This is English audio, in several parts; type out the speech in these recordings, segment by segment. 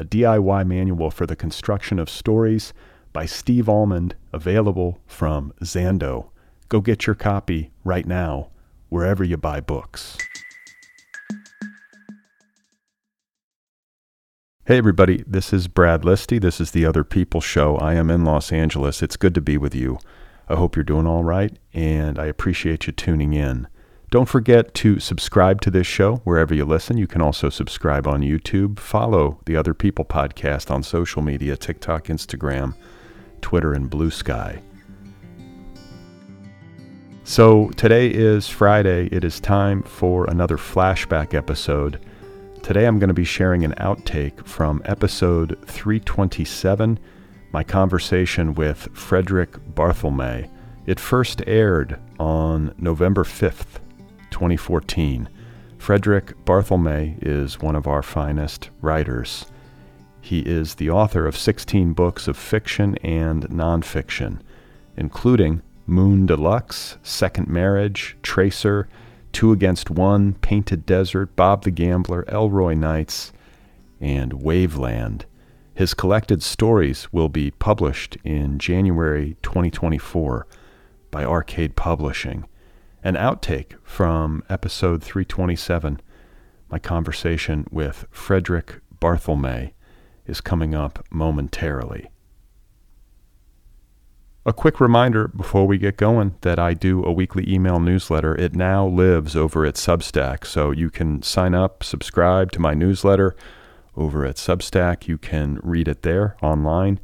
a DIY manual for the construction of stories by Steve Almond, available from Zando. Go get your copy right now, wherever you buy books. Hey, everybody, this is Brad Listi. This is the Other People Show. I am in Los Angeles. It's good to be with you. I hope you're doing all right, and I appreciate you tuning in. Don't forget to subscribe to this show wherever you listen. You can also subscribe on YouTube. Follow the Other People podcast on social media TikTok, Instagram, Twitter, and Blue Sky. So today is Friday. It is time for another flashback episode. Today I'm going to be sharing an outtake from episode 327, my conversation with Frederick Barthelme. It first aired on November 5th, 2014. Frederick Barthelme is one of our finest writers. He is the author of 16 books of fiction and nonfiction, including Moon Deluxe, Second Marriage, Tracer, Two Against One, Painted Desert, Bob the Gambler, Elroy Nights, and Waveland. His collected stories will be published in January 2024 by Arcade Publishing an outtake from episode 327. My conversation with Frederick Barthelme is coming up momentarily. A quick reminder before we get going that I do a weekly email newsletter. It now lives over at Substack, so you can sign up, subscribe to my newsletter over at Substack. You can read it there online.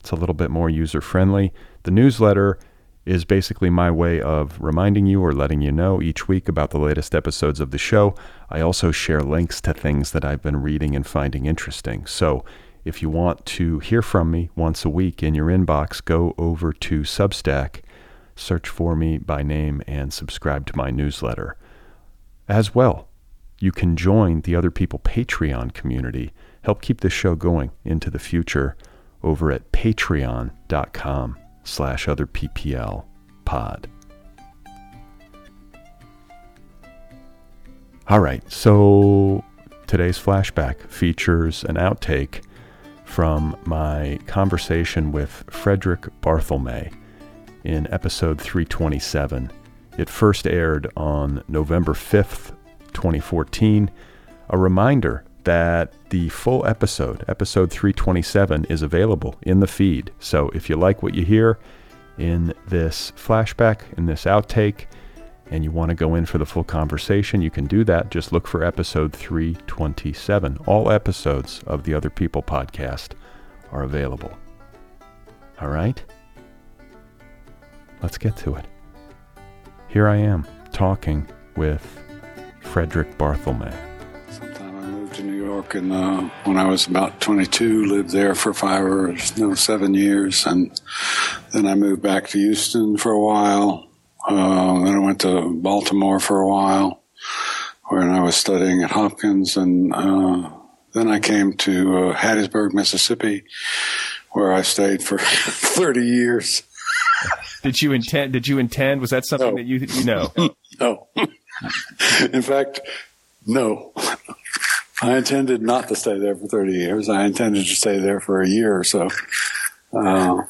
It's a little bit more user friendly. The newsletter is basically my way of reminding you or letting you know each week about the latest episodes of the show. I also share links to things that I've been reading and finding interesting. So if you want to hear from me once a week in your inbox, go over to Substack, search for me by name, and subscribe to my newsletter. As well, you can join the Other People Patreon community, help keep this show going into the future over at patreon.com slash other PPL pod. All right, so today's flashback features an outtake from my conversation with Frederick Barthelme in episode 327. It first aired on November 5th, 2014. A reminder that the full episode, episode 327, is available in the feed. So if you like what you hear in this flashback, in this outtake, and you want to go in for the full conversation, you can do that. Just look for episode 327. All episodes of the Other People podcast are available. All right? Let's get to it. Here I am talking with Frederick Barthelme York, and uh, when I was about 22, lived there for five or no seven years, and then I moved back to Houston for a while. Uh, then I went to Baltimore for a while, where I was studying at Hopkins, and uh, then I came to uh, Hattiesburg, Mississippi, where I stayed for 30 years. did you intend? Did you intend? Was that something no. that you you know? no. In fact, no. I intended not to stay there for 30 years. I intended to stay there for a year or so. Uh,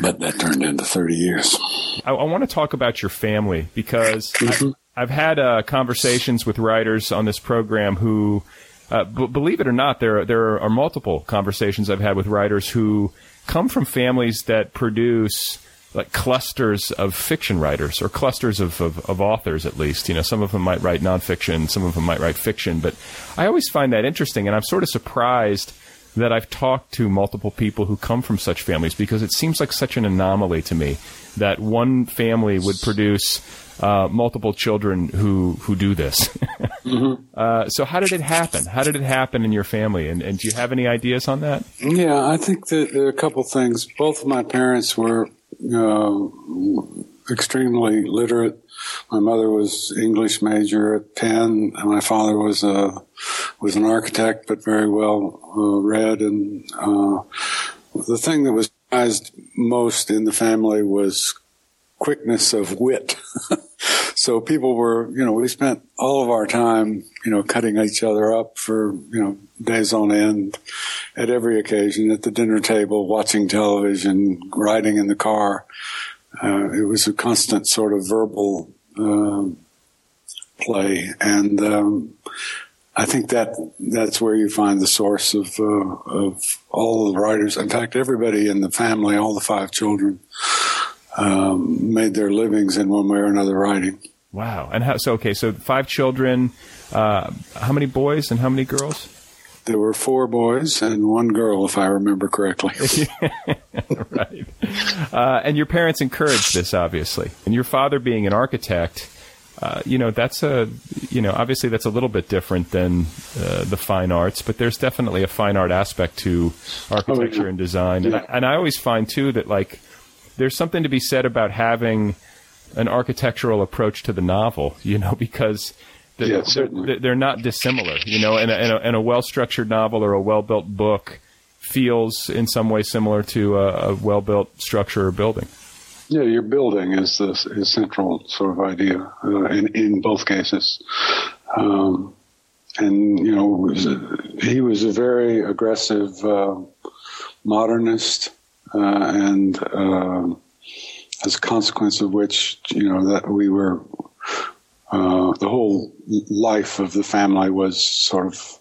but that turned into 30 years. I, I want to talk about your family because mm-hmm. I, have had uh, conversations with writers on this program who uh, b- believe it or not, there there are multiple conversations I've had with writers who come from families that produce like clusters of fiction writers or clusters of, of, of, authors at least. You know, some of them might write nonfiction, some of them might write fiction, but I always find that interesting and I'm sort of surprised that I've talked to multiple people who come from such families because it seems like such an anomaly to me that one family would produce uh, multiple children who who do this. mm-hmm. uh, so how did it happen? How did it happen in your family? And, and do you have any ideas on that? Yeah, I think that there are a couple things. Both of my parents were uh, extremely literate. My mother was English major at Penn, and my father was a was an architect, but very well uh, read. And uh, the thing that was prized most in the family was quickness of wit. so people were, you know, we spent all of our time, you know, cutting each other up for, you know, days on end at every occasion, at the dinner table, watching television, riding in the car. Uh, it was a constant sort of verbal uh, play, and um, I think that that's where you find the source of uh, of all the writers. In fact, everybody in the family, all the five children, um, made their livings in one way or another writing. Wow! And how? So okay, so five children. Uh, how many boys and how many girls? There were four boys and one girl, if I remember correctly. right. Uh, and your parents encouraged this, obviously. And your father being an architect, uh, you know, that's a, you know, obviously that's a little bit different than uh, the fine arts, but there's definitely a fine art aspect to architecture oh, yeah. and design. Yeah. And, I, and I always find, too, that like there's something to be said about having an architectural approach to the novel, you know, because they're, yeah. They're, they're, not dissimilar, you know, and a, and a, a well structured novel or a well built book feels in some way similar to a, a well built structure or building. Yeah, your building is the is central sort of idea uh, in in both cases, um, and you know he was a very aggressive uh, modernist and uh, as a consequence of which, you know, that we were, uh, the whole life of the family was sort of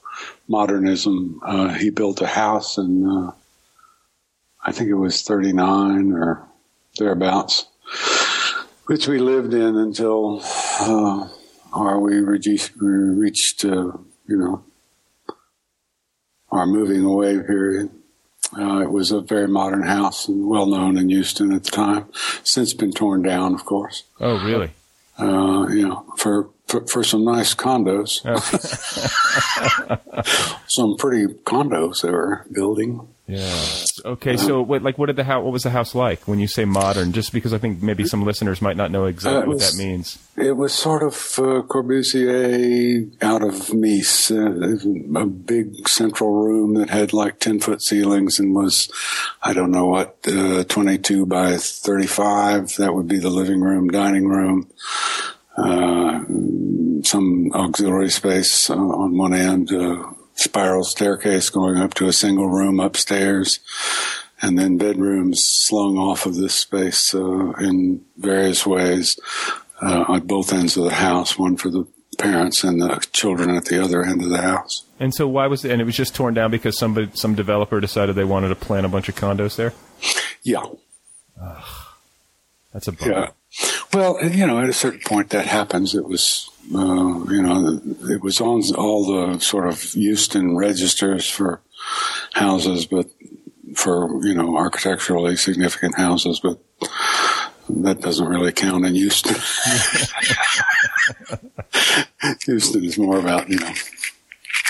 modernism. Uh, he built a house and uh, I think it was 39 or thereabouts, which we lived in until uh, our, we reached, reached you know, our moving away period. Uh, it was a very modern house and well known in Houston at the time. Since been torn down, of course. Oh, really? Uh, you know, for, for, for some nice condos, some pretty condos they were building. Yeah. Okay. So, what, like, what did the house? What was the house like when you say modern? Just because I think maybe some listeners might not know exactly uh, was, what that means. It was sort of uh, Corbusier out of Mies, uh, a big central room that had like ten foot ceilings and was, I don't know what, uh, twenty two by thirty five. That would be the living room, dining room. Uh, some auxiliary space on one end, uh, spiral staircase going up to a single room upstairs, and then bedrooms slung off of this space uh, in various ways uh, at both ends of the house, one for the parents and the children at the other end of the house. And so, why was it? And it was just torn down because somebody, some developer decided they wanted to plant a bunch of condos there. Yeah, Ugh, that's a bummer. Yeah. Well, you know, at a certain point that happens. It was uh, you know, it was on all the sort of Houston registers for houses, but for, you know, architecturally significant houses, but that doesn't really count in Houston. Houston is more about, you know,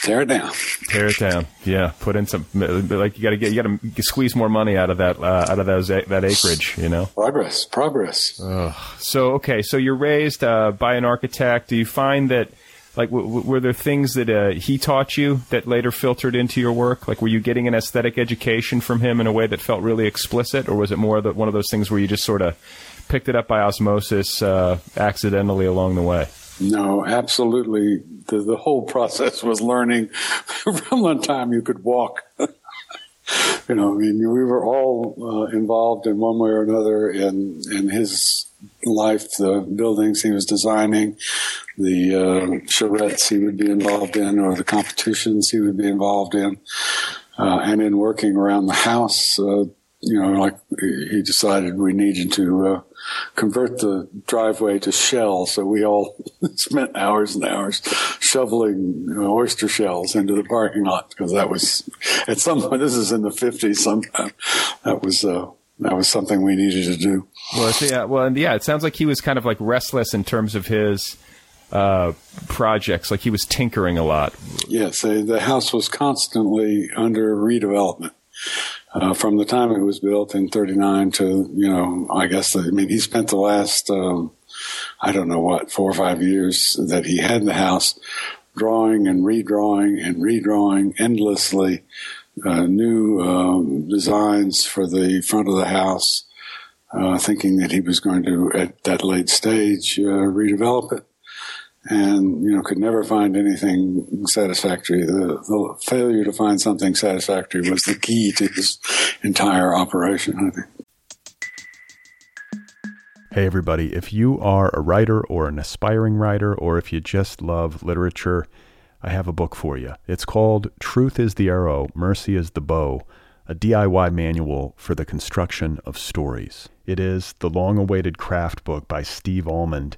tear it down. Tear it down. Yeah, put in some like you got to get you got to squeeze more money out of that uh, out of those that acreage. You know, progress, progress. Ugh. So okay, so you're raised uh, by an architect. Do you find that? Like, w- w- were there things that uh, he taught you that later filtered into your work? Like, were you getting an aesthetic education from him in a way that felt really explicit, or was it more that one of those things where you just sort of picked it up by osmosis, uh, accidentally along the way? No, absolutely. The, the whole process was learning from the time you could walk. you know, I mean, we were all uh, involved in one way or another in in his life, the buildings he was designing, the uh, charrettes he would be involved in or the competitions he would be involved in. Uh, and in working around the house, uh, you know, like he decided we needed to uh, convert the driveway to shell. So we all spent hours and hours shoveling you know, oyster shells into the parking lot because that was at some point. This is in the fifties. Sometime that was uh, that was something we needed to do. Well, yeah, well, and yeah, it sounds like he was kind of like restless in terms of his uh, projects. Like he was tinkering a lot. Yes, the house was constantly under redevelopment uh, from the time it was built in 39 to, you know, I guess, I mean, he spent the last, um, I don't know what, four or five years that he had the house drawing and redrawing and redrawing endlessly uh, new um, designs for the front of the house, uh, thinking that he was going to, at that late stage, uh, redevelop it and you know could never find anything satisfactory. The, the, failure to find something satisfactory was the key to his entire operation. I think. Hey everybody! If you are a writer or an aspiring writer, or if you just love literature, I have a book for you. It's called "Truth Is the Arrow, Mercy Is the Bow." A DIY manual for the construction of stories. It is the long awaited craft book by Steve Almond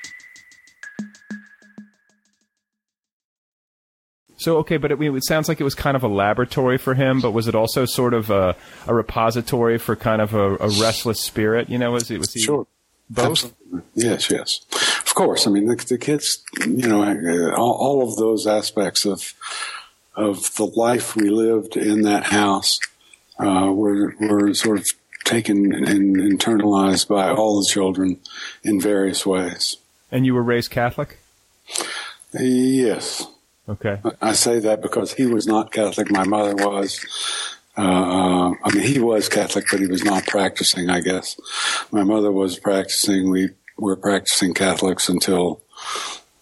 So okay, but it, it, sounds like it was kind of a laboratory for him. But was it also sort of a, a repository for kind of a, a, restless spirit? You know, was it was he sure both? Absolutely. Yes, yes, of course. I mean, the, the kids, you know, all, all, of those aspects of of the life we lived in that house uh, were were sort of taken and internalized by all the children in various ways. And you were raised Catholic. Yes. Okay. I say that because he was not Catholic. My mother was. Uh, I mean, he was Catholic, but he was not practicing, I guess. My mother was practicing. We were practicing Catholics until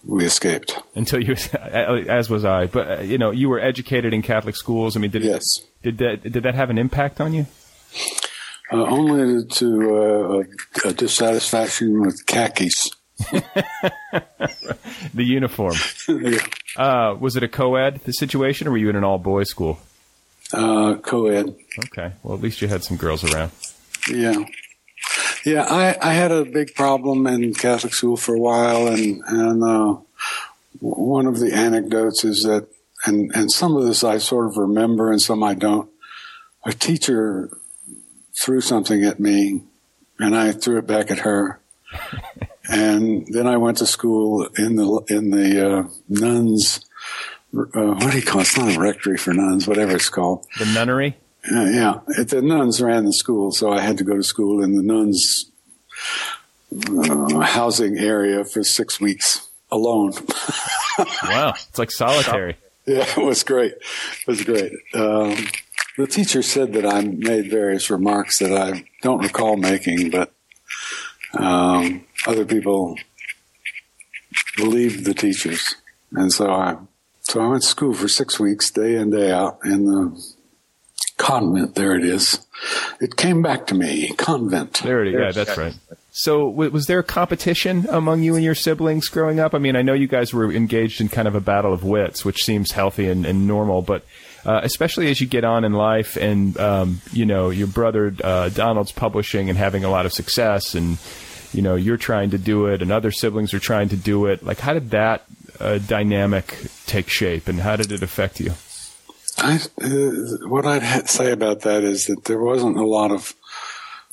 we escaped. Until you, as was I. But, uh, you know, you were educated in Catholic schools. I mean, did, yes. did, that, did that have an impact on you? Uh, only to uh, a dissatisfaction with khakis. the uniform. yeah. Uh, was it a co-ed the situation, or were you in an all-boys school? Uh, co-ed. Okay. Well, at least you had some girls around. Yeah. Yeah, I, I had a big problem in Catholic school for a while, and and uh, one of the anecdotes is that, and and some of this I sort of remember, and some I don't. A teacher threw something at me, and I threw it back at her. And then I went to school in the in the uh, nuns. Uh, what do you call it? It's not a rectory for nuns, whatever it's called. The nunnery. Uh, yeah, it, the nuns ran the school, so I had to go to school in the nuns' uh, housing area for six weeks alone. wow, it's like solitary. Yeah, it was great. It was great. Um, the teacher said that I made various remarks that I don't recall making, but um, other people believed the teachers, and so I so I went to school for six weeks, day in day out, in the convent. There it is. It came back to me, convent. There it is. Yeah, that's right. So, was there a competition among you and your siblings growing up? I mean, I know you guys were engaged in kind of a battle of wits, which seems healthy and, and normal, but uh, especially as you get on in life, and um, you know, your brother uh, Donald's publishing and having a lot of success, and you know you're trying to do it and other siblings are trying to do it like how did that uh, dynamic take shape and how did it affect you? I, uh, what I'd say about that is that there wasn't a lot of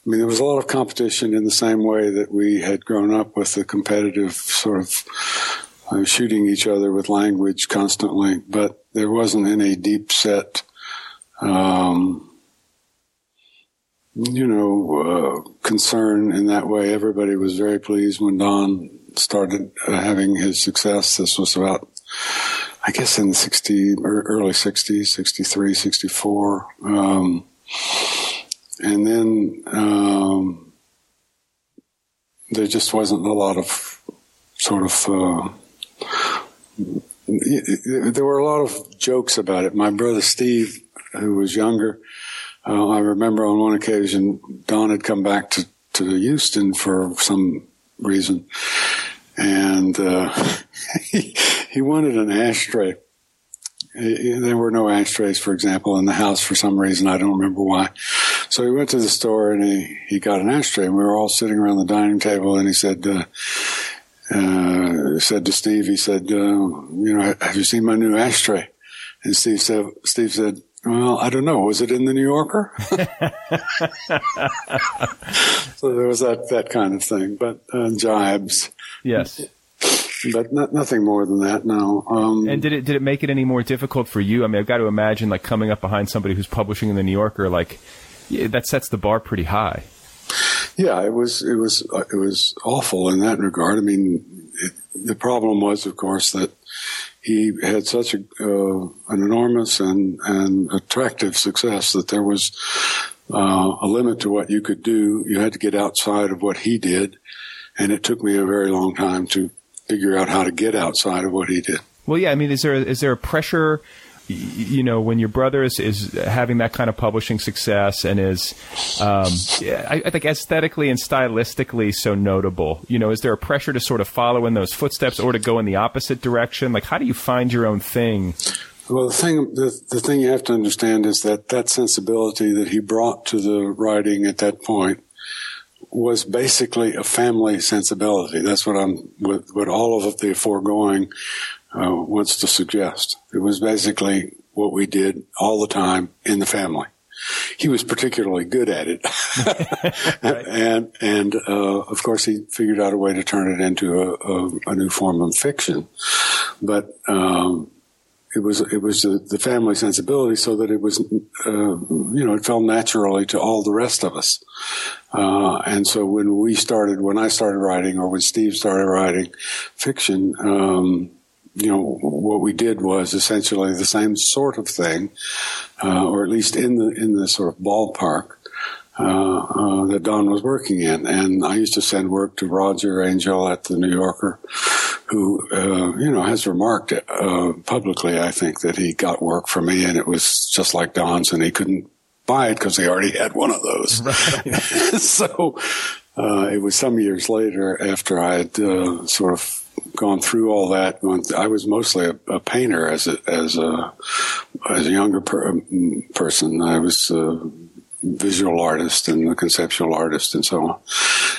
I mean, there was a lot of competition in the same way that we had grown up with the competitive sort of uh, shooting each other with language constantly, but there wasn't any deep set, um, you know, uh, concern in that way. Everybody was very pleased when Don started uh, having his success. This was about, I guess, in the 60, early 60s, 63, 64. Um, and then um, there just wasn't a lot of sort of. There were a lot of jokes about it. My brother Steve, who was younger, uh, I remember on one occasion Don had come back to, to Houston for some reason, and uh, he, he wanted an ashtray there were no ashtrays, for example, in the house for some reason. I don't remember why. So he went to the store and he, he got an ashtray and we were all sitting around the dining table and he said, uh, uh, said to Steve, he said, uh, you know, have you seen my new ashtray? And Steve said, Steve said, well, I don't know. Was it in the New Yorker? so there was that, that kind of thing, but, uh, jibes. Yes but not, nothing more than that. now. Um, and did it did it make it any more difficult for you? I mean, I've got to imagine like coming up behind somebody who's publishing in the New Yorker, like yeah, that sets the bar pretty high. Yeah, it was it was uh, it was awful in that regard. I mean, it, the problem was, of course, that he had such a uh, an enormous and and attractive success that there was uh, a limit to what you could do. You had to get outside of what he did, and it took me a very long time to figure out how to get outside of what he did. Well, yeah, I mean, is there is there a pressure? You know, when your brother is, is having that kind of publishing success and is, um, I, I think aesthetically and stylistically so notable. You know, is there a pressure to sort of follow in those footsteps or to go in the opposite direction? Like, how do you find your own thing? Well, the thing the, the thing you have to understand is that that sensibility that he brought to the writing at that point was basically a family sensibility. That's what I'm, with, what all of the foregoing uh, wants to suggest. It was basically what we did all the time in the family. He was particularly good at it, and and uh, of course he figured out a way to turn it into a, a, a new form of fiction. But um, it was it was the, the, family sensibility, so that it was uh, you know it fell naturally to all the rest of us. Uh, and so when we started, when I started writing, or when Steve started writing fiction, um, you know what we did was essentially the same sort of thing, uh, or at least in the in the sort of ballpark. Uh, uh, that Don was working in. And I used to send work to Roger Angell at the New Yorker, who, uh, you know, has remarked uh, publicly, I think, that he got work from me and it was just like Don's and he couldn't buy it because he already had one of those. Right. so uh, it was some years later after I had uh, sort of gone through all that. I was mostly a, a painter as a, as a, as a younger per, person. I was a visual artist and a conceptual artist and so on.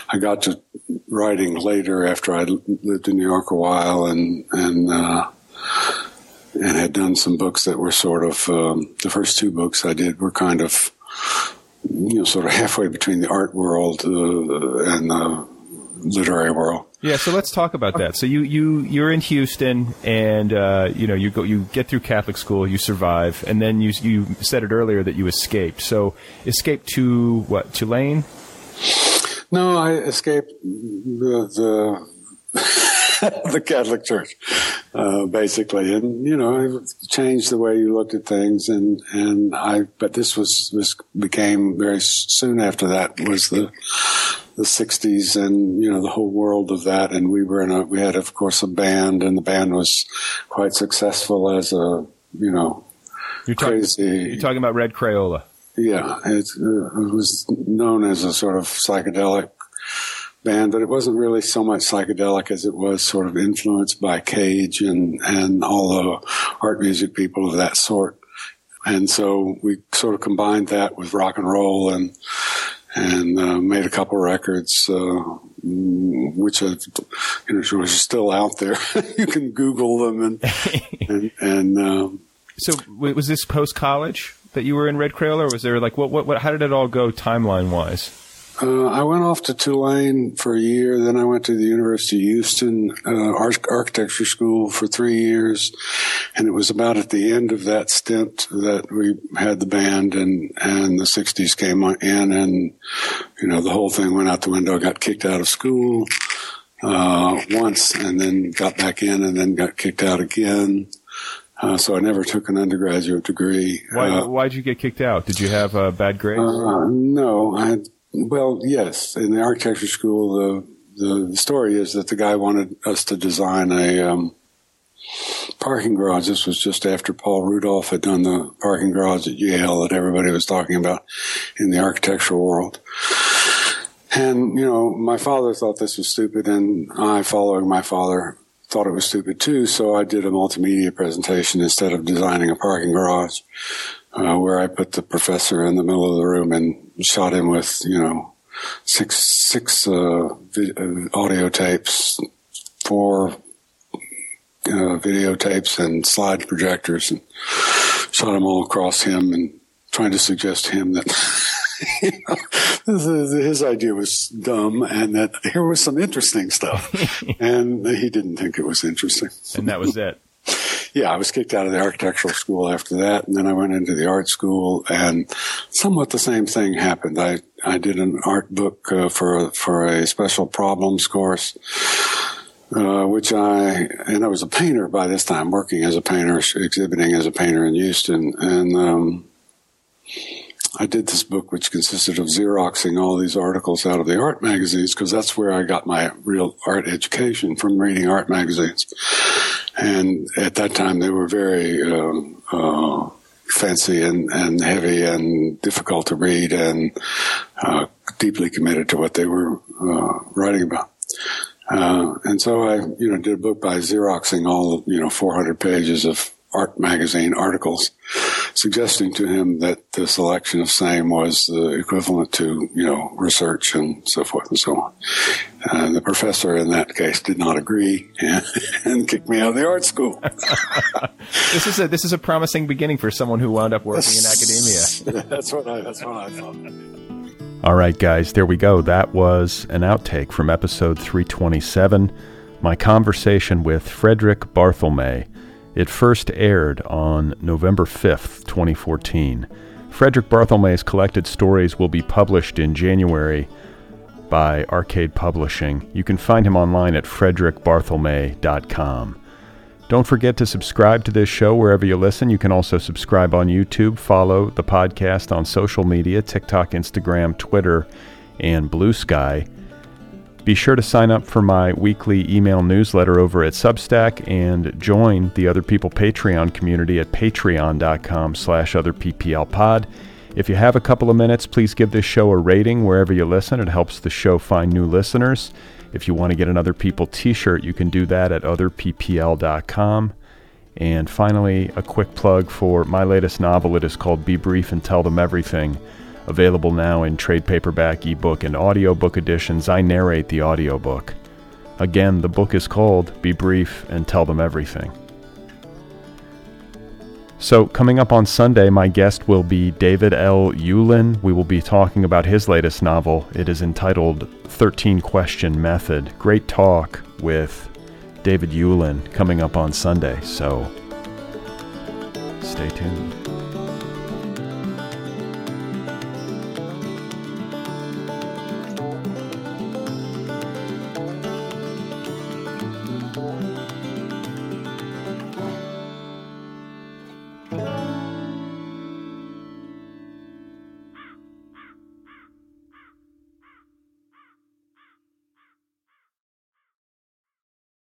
I got to writing later after I lived in New York a while and and uh, and had done some books that were sort of um, the first two books I did were kind of you know sort of halfway between the art world uh, and the literary world. Yeah, so let's talk about that. So you you you're in Houston, and uh, you know you go you get through Catholic school, you survive, and then you you said it earlier that you escaped. So escaped to what Tulane? No, I escaped the the, the Catholic Church, uh, basically, and you know, it changed the way you looked at things, and and I. But this was this became very soon after that was the the 60s and you know the whole world of that. And we were in a we had of course a band and the band was quite successful as a you know you're crazy. you're talking about Red Krayola. Yeah. It, uh, it was known as a sort of psychedelic band but it wasn't really so much psychedelic as it was sort of influenced by Cage and and all the art music people of that sort and so we sort of combined that with rock and roll and and uh, made a couple records, uh, which are, you know, are still out there. you can Google them and and, and um, so was this post college that you were in Red Krayola, or was there like what, what what how did it all go timeline wise? Uh, I went off to Tulane for a year. Then I went to the University of Houston uh, architecture school for three years, and it was about at the end of that stint that we had the band, and and the '60s came in, and you know the whole thing went out the window. I got kicked out of school uh, once, and then got back in, and then got kicked out again. Uh, so I never took an undergraduate degree. Why, uh, why'd you get kicked out? Did you have uh, bad grades? uh, no, I had, well, yes. In the architecture school, the, the story is that the guy wanted us to design a um, parking garage. This was just after Paul Rudolph had done the parking garage at Yale that everybody was talking about in the architectural world. And, you know, my father thought this was stupid, and I, following my father, thought it was stupid too, so I did a multimedia presentation instead of designing a parking garage, uh, where I put the professor in the middle of the room and shot him with, you know, six six uh, vi- audio tapes, four uh, videotapes, and slide projectors, and shot them all across him, and trying to suggest to him that. you know, his idea was dumb and that here was some interesting stuff. and he didn't think it was interesting. and that was it. Yeah, I was kicked out of the architectural school after that, and then I went into the art school, and somewhat the same thing happened. I I did an art book uh, for for a special problems course, uh, which I and I was a painter by this time, working as a painter, exhibiting as a painter in Houston, and um, I did this book, which consisted of Xeroxing all these articles out of the art magazines, because that's where I got my real art education from reading art magazines. And at that time, they were very um, uh, fancy and, and heavy and difficult to read and uh, deeply committed to what they were uh, writing about. Uh, and so I, you know, did a book by Xeroxing all, you know, 400 pages of art magazine articles, suggesting to him that the selection of same was the equivalent to, you know, research and so forth and so on. And the professor in that case did not agree and, and kicked me out of the art school. This is a this is a promising beginning for someone who wound up working in academia. that's what I, that's what I thought. All right, guys, there we go. That was an outtake from episode 327, my conversation with Frederick Barthelme. It first aired on November 5th, 2014. Frederick Barthelme's collected stories will be published in January by Arcade Publishing. You can find him online at frederickbarthelme.com. Don't forget to subscribe to this show wherever you listen. You can also subscribe on YouTube, follow the podcast on social media TikTok, Instagram, Twitter, and Blue Sky. Be sure to sign up for my weekly email newsletter over at Substack and join the Other People Patreon community at patreon.com slash otherpplpod. If you have a couple of minutes, please give this show a rating wherever you listen. It helps the show find new listeners. If you want to get an Other People t-shirt, you can do that at otherppl.com. And finally, a quick plug for my latest novel. It is called Be Brief and Tell Them Everything. Available now in trade paperback, ebook, and audiobook editions. I narrate the audiobook. Again, the book is called Be Brief and Tell Them Everything. So, coming up on Sunday, my guest will be David L. Ulin. We will be talking about his latest novel. It is entitled 13 Question Method. Great talk with David Ulin coming up on Sunday. So, stay tuned.